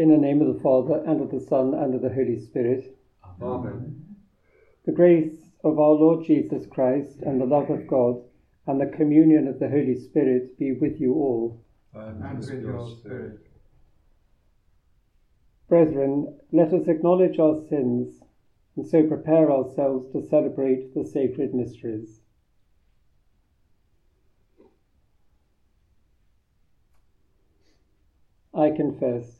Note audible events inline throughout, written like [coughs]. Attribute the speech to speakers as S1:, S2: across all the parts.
S1: In the name of the Father, and of the Son, and of the Holy Spirit.
S2: Amen.
S1: The grace of our Lord Jesus Christ, and the love of God, and the communion of the Holy Spirit be with you all.
S2: And with your spirit.
S1: Brethren, let us acknowledge our sins, and so prepare ourselves to celebrate the sacred mysteries. I confess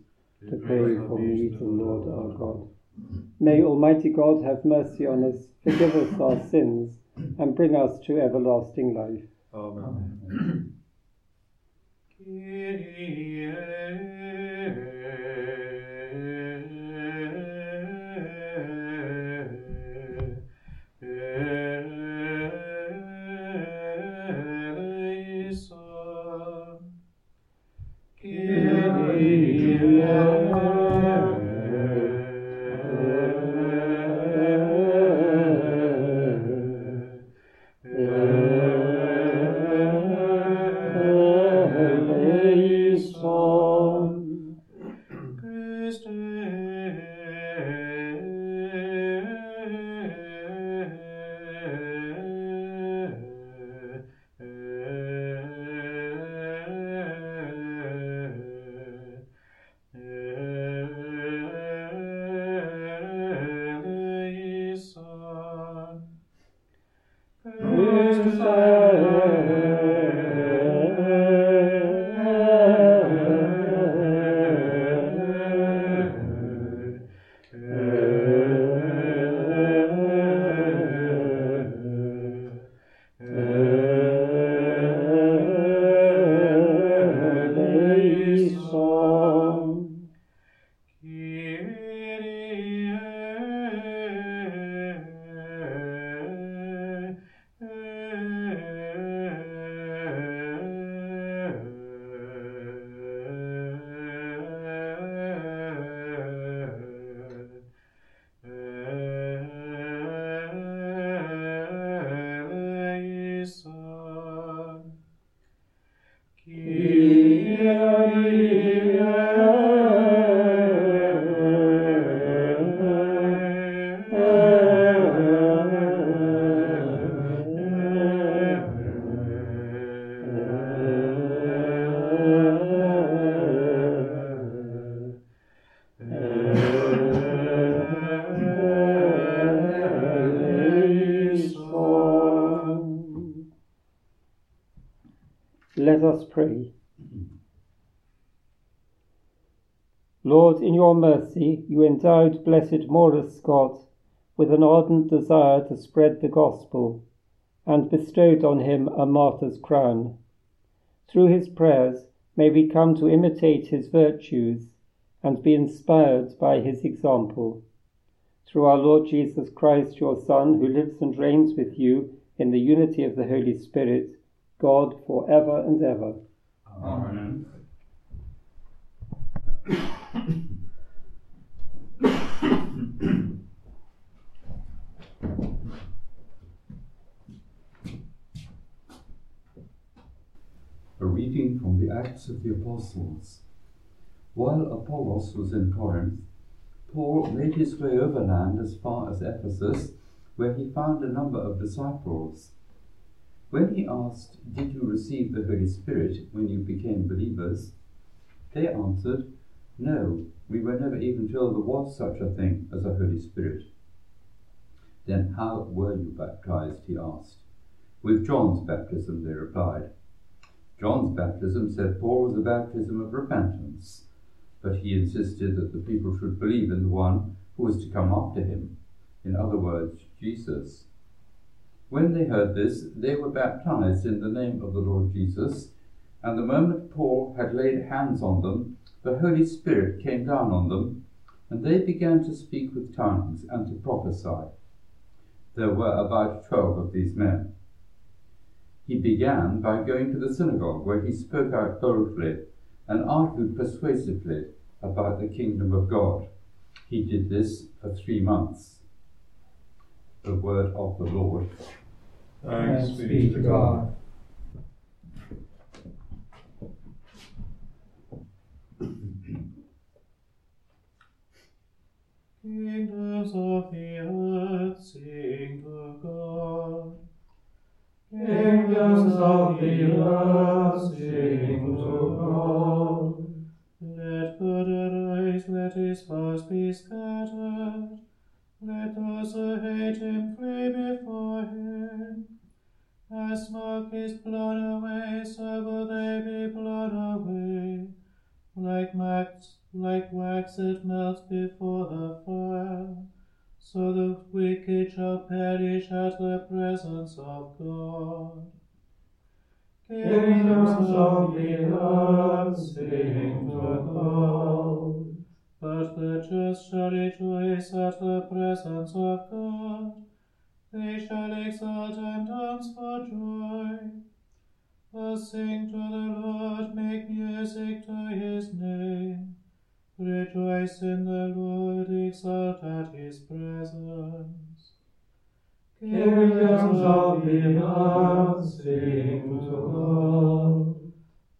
S1: to pray for me to the Lord our God. Mm-hmm. May Almighty God have mercy on us, forgive us our sins, and bring us to everlasting life.
S2: Amen. [clears throat]
S1: Let us pray. Lord, in your mercy, you endowed Blessed Maurus Scott with an ardent desire to spread the gospel and bestowed on him a martyr's crown. Through his prayers, may we come to imitate his virtues and be inspired by his example. Through our Lord Jesus Christ, your Son, who lives and reigns with you in the unity of the Holy Spirit, God for ever and ever.
S2: Amen.
S3: A reading from the Acts of the Apostles. While Apollos was in Corinth, Paul made his way overland as far as Ephesus, where he found a number of disciples. When he asked, Did you receive the Holy Spirit when you became believers? They answered, No, we were never even told there was such a thing as a Holy Spirit. Then how were you baptized? he asked. With John's baptism, they replied. John's baptism, said Paul, was a baptism of repentance, but he insisted that the people should believe in the one who was to come after him, in other words, Jesus. When they heard this, they were baptized in the name of the Lord Jesus, and the moment Paul had laid hands on them, the Holy Spirit came down on them, And they began to speak with tongues and to prophesy. There were about twelve of these men. He began by going to the synagogue, where he spoke out boldly and argued persuasively about the kingdom of God. He did this for three months. The word of the Lord.
S2: Thanks be to God.
S4: Kingdoms of the earth sing to God.
S2: Kingdoms of the earth sing to God. Kingdoms of earth sing to God.
S4: But the just shall rejoice at the presence of God. They shall exult and dance for joy. Oh, sing to the Lord, make music to his name. Rejoice in the Lord, exult at his presence.
S2: Kingdoms of the sing to.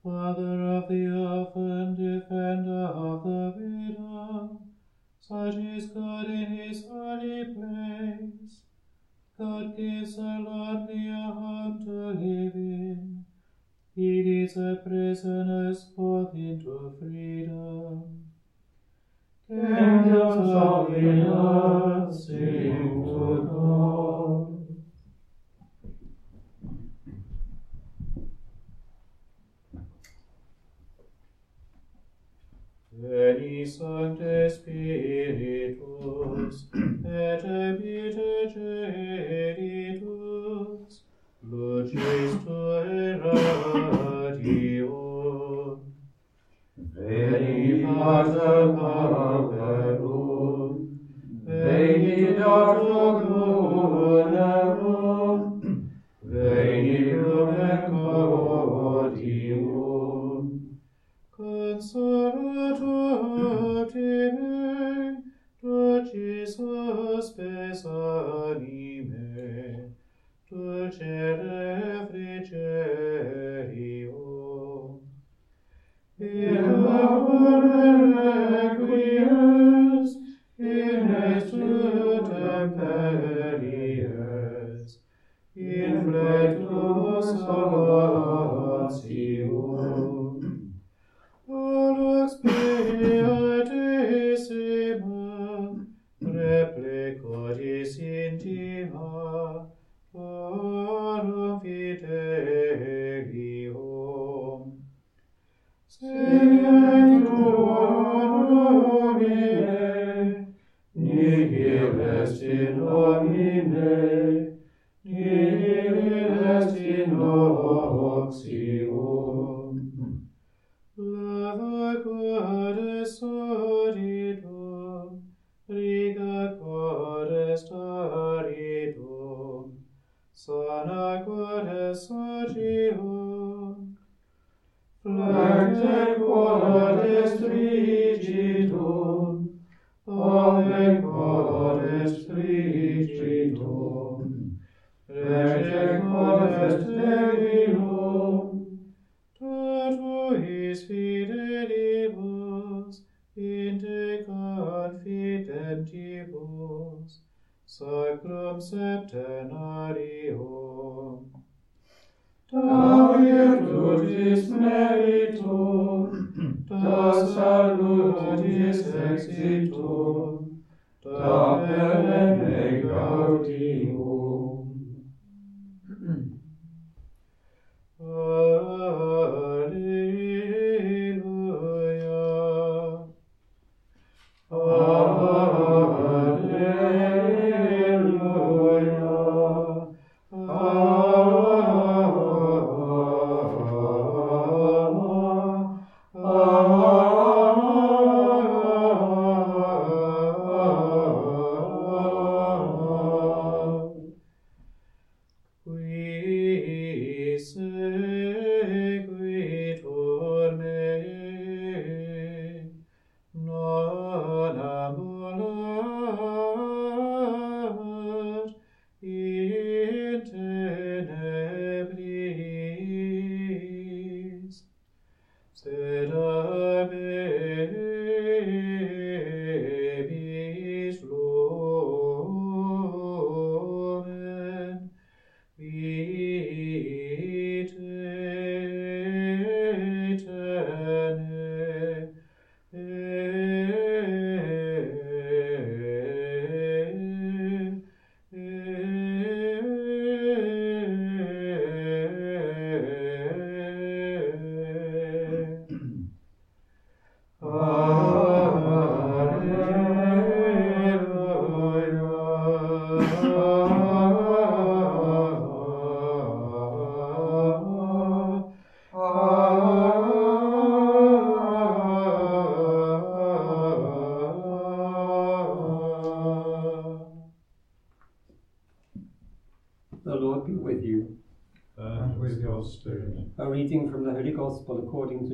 S4: Father of the orphan, defender of the widow, such is God in his holy place. God gives the lonely a home to live in. He leads the prisoners forth into freedom.
S2: Kingdoms of the earth sing to God.
S4: Veni Sancte Spiritus, et habite genitus, lucis tuae radio.
S2: Veni Iartă paterul, veni dar domnul veni
S1: lume cotiul, cât sărătul,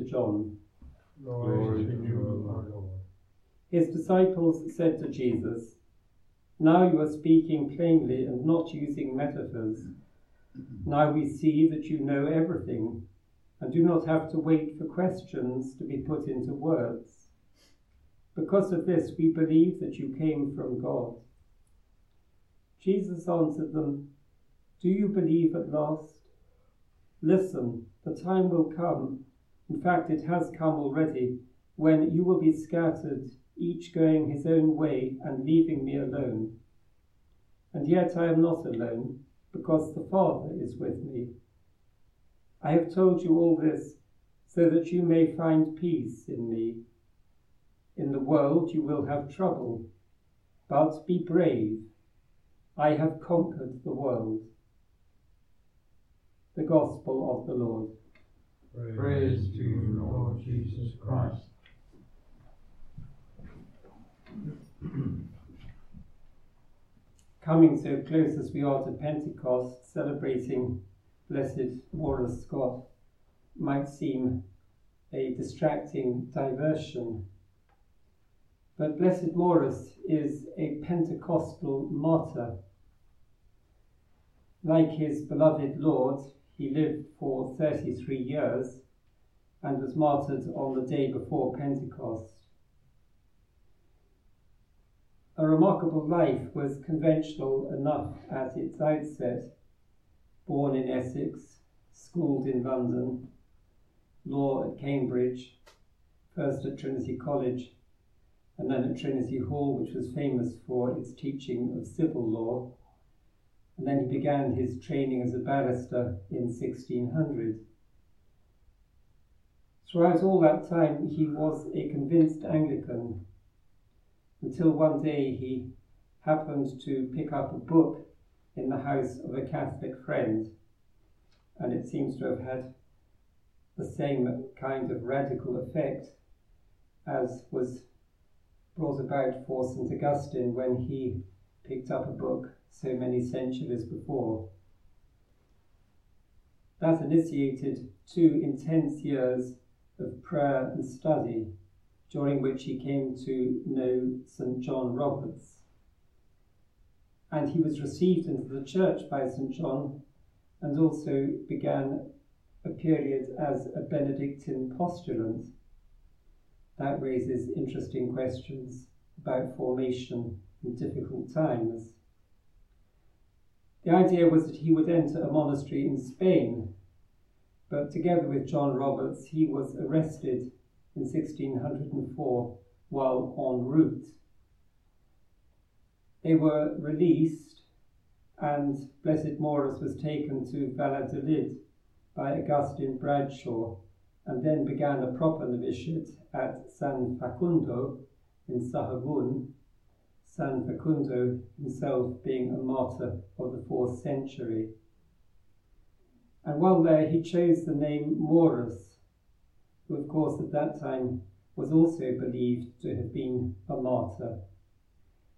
S1: John.
S2: Glory to you, my Lord.
S1: His disciples said to Jesus, Now you are speaking plainly and not using metaphors. Now we see that you know everything and do not have to wait for questions to be put into words. Because of this, we believe that you came from God. Jesus answered them, Do you believe at last? Listen, the time will come, in fact, it has come already, when you will be scattered, each going his own way and leaving me alone. And yet I am not alone, because the Father is with me. I have told you all this so that you may find peace in me. In the world you will have trouble, but be brave. I have conquered the world. The Gospel of the Lord.
S2: Praise to you, Lord Jesus Christ.
S1: Coming so close as we are to Pentecost, celebrating Blessed Maurus Scott, might seem a distracting diversion. But Blessed Maurus is a Pentecostal martyr. Like his beloved Lord, he lived for 33 years and was martyred on the day before Pentecost. A remarkable life was conventional enough at its outset. Born in Essex, schooled in London, law at Cambridge, first at Trinity College, and then at Trinity Hall, which was famous for its teaching of civil law. And then he began his training as a barrister in 1600. Throughout all that time, he was a convinced Anglican until one day he happened to pick up a book in the house of a Catholic friend, and it seems to have had the same kind of radical effect as was brought about for St. Augustine when he picked up a book so many centuries before. That initiated two intense years of prayer and study during which he came to know St. John Roberts. And he was received into the church by St. John and also began a period as a Benedictine postulant. That raises interesting questions about formation in difficult times. The idea was that he would enter a monastery in Spain, but together with John Roberts, he was arrested in 1604 while en route. They were released, and Blessed Maurus was taken to Valladolid by Augustine Bradshaw, and then began a proper novitiate at San Facundo in Sahagún, San Facundo himself being a martyr of the fourth century. And while there, he chose the name Maurus, who, of course, at that time was also believed to have been a martyr.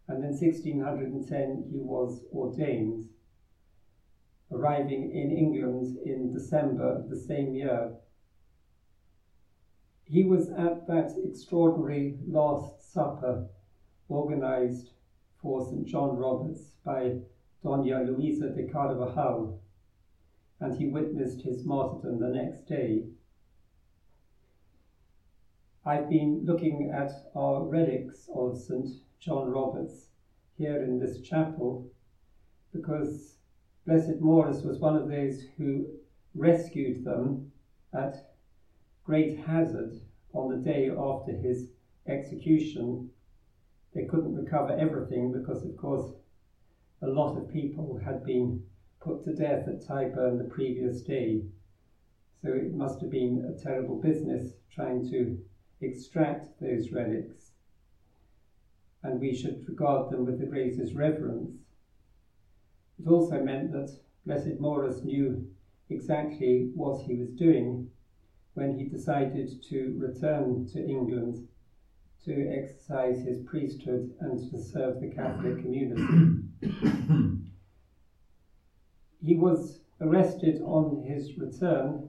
S1: And in 1610, he was ordained, arriving in England in December of the same year. He was at that extraordinary Last Supper organized for St. John Roberts by Dona Luisa de Carvajal, and he witnessed his martyrdom the next day. I've been looking at our relics of St. John Roberts here in this chapel because Blessed Maurus was one of those who rescued them at great hazard on the day after his execution. They couldn't recover everything because, of course, a lot of people had been put to death at Tyburn the previous day. So it must have been a terrible business trying to extract those relics, and we should regard them with the greatest reverence. It also meant that Blessed Maurus knew exactly what he was doing when he decided to return to England to exercise his priesthood and to serve the Catholic [coughs] community. [coughs] he was arrested on his return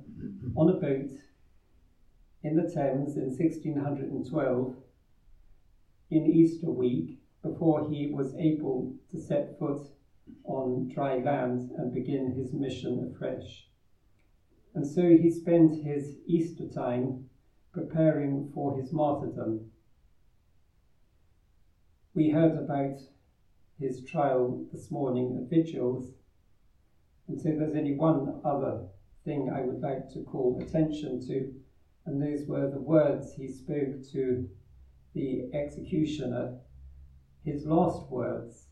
S1: on a boat in the Thames in 1612 in Easter week before he was able to set foot on dry land and begin his mission afresh. And so he spent his Easter time preparing for his martyrdom. We heard about his trial this morning at Vigils, and so there's only one other thing I would like to call attention to, and those were the words he spoke to the executioner, his last words.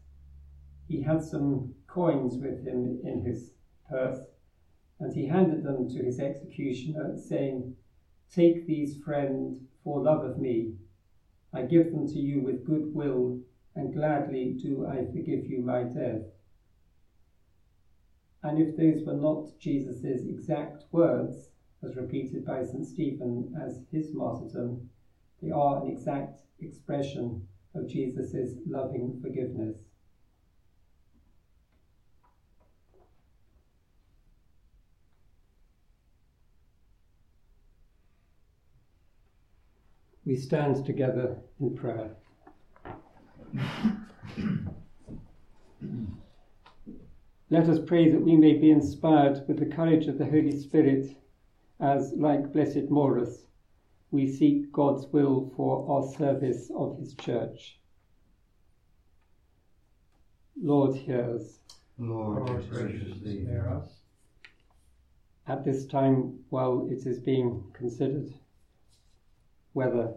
S1: He had some coins with him in his purse, and he handed them to his executioner, saying, Take these, friend, for love of me. I give them to you with good will, and gladly do I forgive you my death. And if those were not Jesus' exact words, as repeated by St. Stephen as his martyrdom, they are an exact expression of Jesus' loving forgiveness. We stand together in prayer. Let us pray that we may be inspired with the courage of the Holy Spirit as, like Blessed Maurus, we seek God's will for our service of His Church. Lord, hear us.
S2: Lord, graciously hear us.
S1: At this time, while it is being considered whether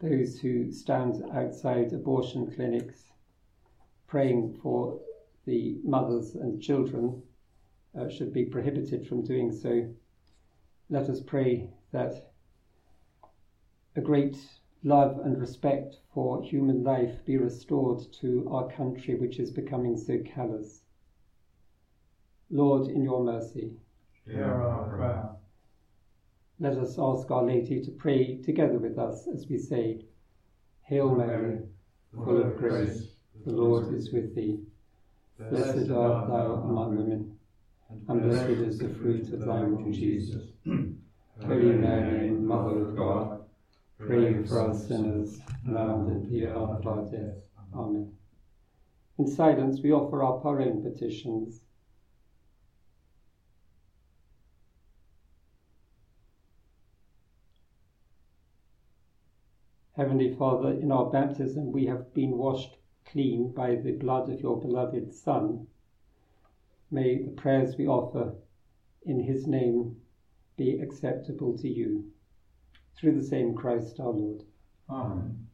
S1: those who stand outside abortion clinics praying for the mothers and children uh, should be prohibited from doing so, let us pray that a great love and respect for human life be restored to our country, which is becoming so callous. Lord, in your mercy,
S2: hear our prayer.
S1: Let us ask Our Lady to pray together with us as we say, Hail Mary, full of grace, the Lord is with thee. Blessed art thou among women, and blessed is the fruit of thy womb, Jesus. [clears throat] Holy Mary, Mother of God, pray for us sinners, now and at the hour of our death. Amen. In silence, we offer up our own petitions. Heavenly Father, in our baptism we have been washed clean by the blood of your beloved Son. May the prayers we offer in his name be acceptable to you. Through the same Christ our Lord.
S2: Amen.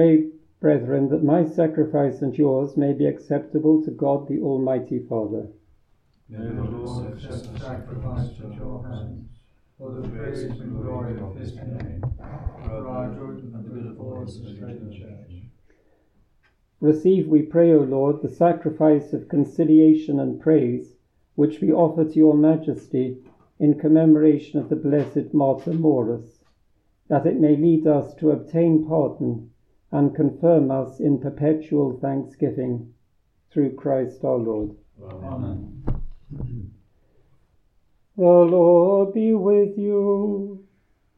S1: Pray, brethren, that my sacrifice and yours may be acceptable to God the Almighty Father.
S2: May the Lord accept the sacrifice at your hands, for the praise and glory of his name, for our good and the good of church.
S1: Receive, we pray, O Lord, the sacrifice of conciliation and praise, which we offer to your majesty in commemoration of the blessed martyr Maurus, that it may lead us to obtain pardon and confirm us in perpetual thanksgiving. Through Christ our Lord.
S2: Amen.
S1: The Lord be with you.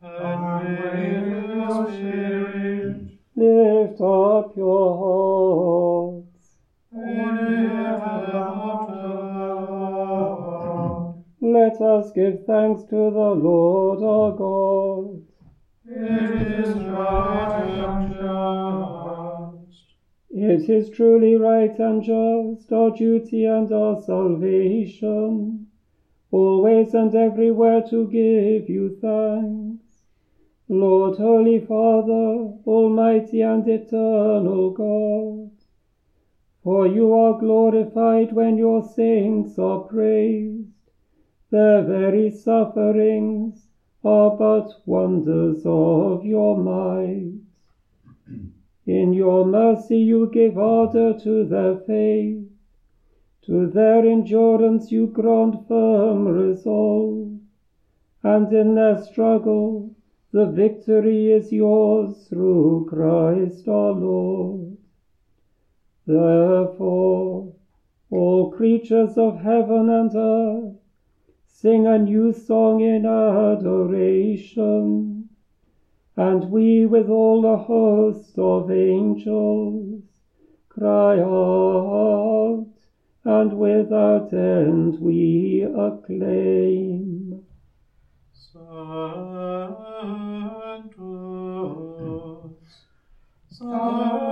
S2: And with your spirit,
S1: Lift up your hearts.
S2: we lift them up to the Lord.
S1: Let us give thanks to the Lord our God.
S2: It is right
S1: It is truly right and just, our duty and our salvation, always and everywhere to give you thanks. Lord, Holy Father, Almighty and Eternal God, for you are glorified when your saints are praised. Their very sufferings are but wonders of your might. In your mercy you give order to their faith. To their endurance you grant firm resolve. And in their struggle the victory is yours through Christ our Lord. Therefore, all creatures of heaven and earth sing a new song in adoration and we with all the host of angels cry out, and without end we acclaim.
S2: Sanctus, Sanctus,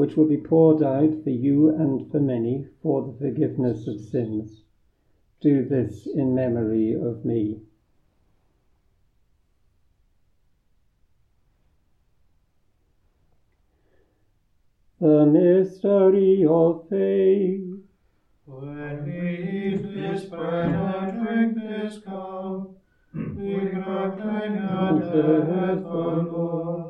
S1: which will be poured out for you and for many for the forgiveness of sins. Do this in memory of me. The mystery of faith.
S2: When we eat this bread and drink this cup, we proclaim the death of the Lord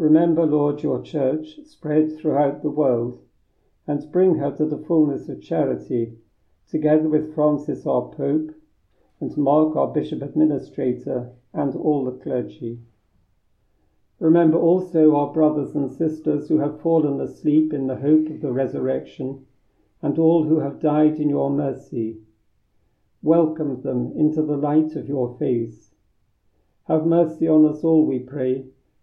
S1: Remember, Lord, your church spread throughout the world, and bring her to the fullness of charity, together with Francis our Pope, and Mark our Bishop Administrator, and all the clergy. Remember also our brothers and sisters who have fallen asleep in the hope of the resurrection, and all who have died in your mercy. Welcome them into the light of your face. Have mercy on us all, we pray,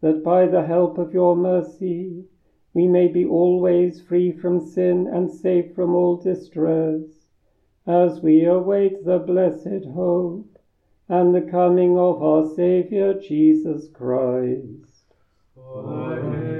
S1: that by the help of your mercy we may be always free from sin and safe from all distress, as we await the blessed hope and the coming of our Saviour Jesus Christ.
S2: For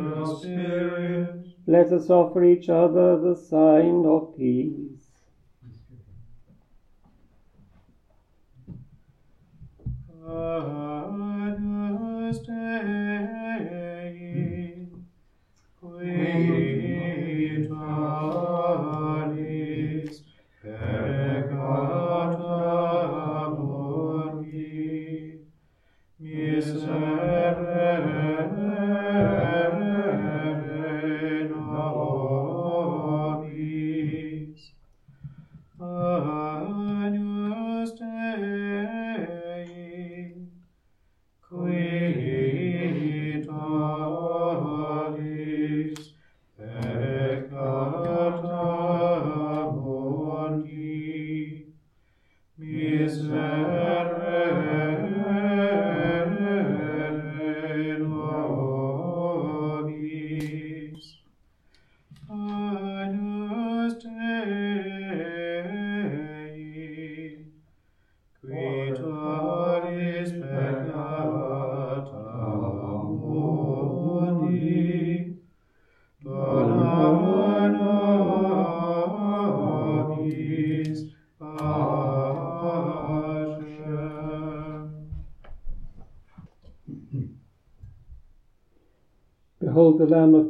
S1: Let us offer each other the sign of peace.
S2: Agnus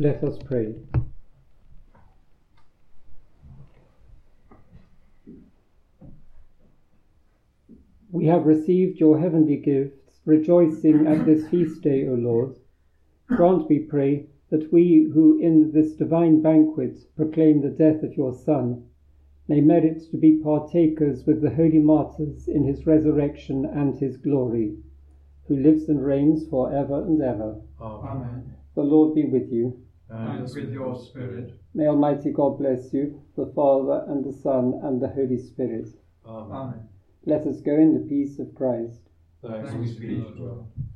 S2: Let us pray. We have received your heavenly gifts, rejoicing at this feast day, O Lord. Grant, we pray, that we who in this divine banquet proclaim the death of your Son may merit to be partakers with the holy martyrs in his resurrection and his glory, who lives and reigns for ever and ever.
S5: Amen.
S2: The Lord be with you.
S5: Uh, and with your spirit.
S2: May Almighty God bless you, the Father, and the Son, and the Holy Spirit.
S5: Amen.
S2: Let us go in the peace of Christ.
S5: Thanks be to God.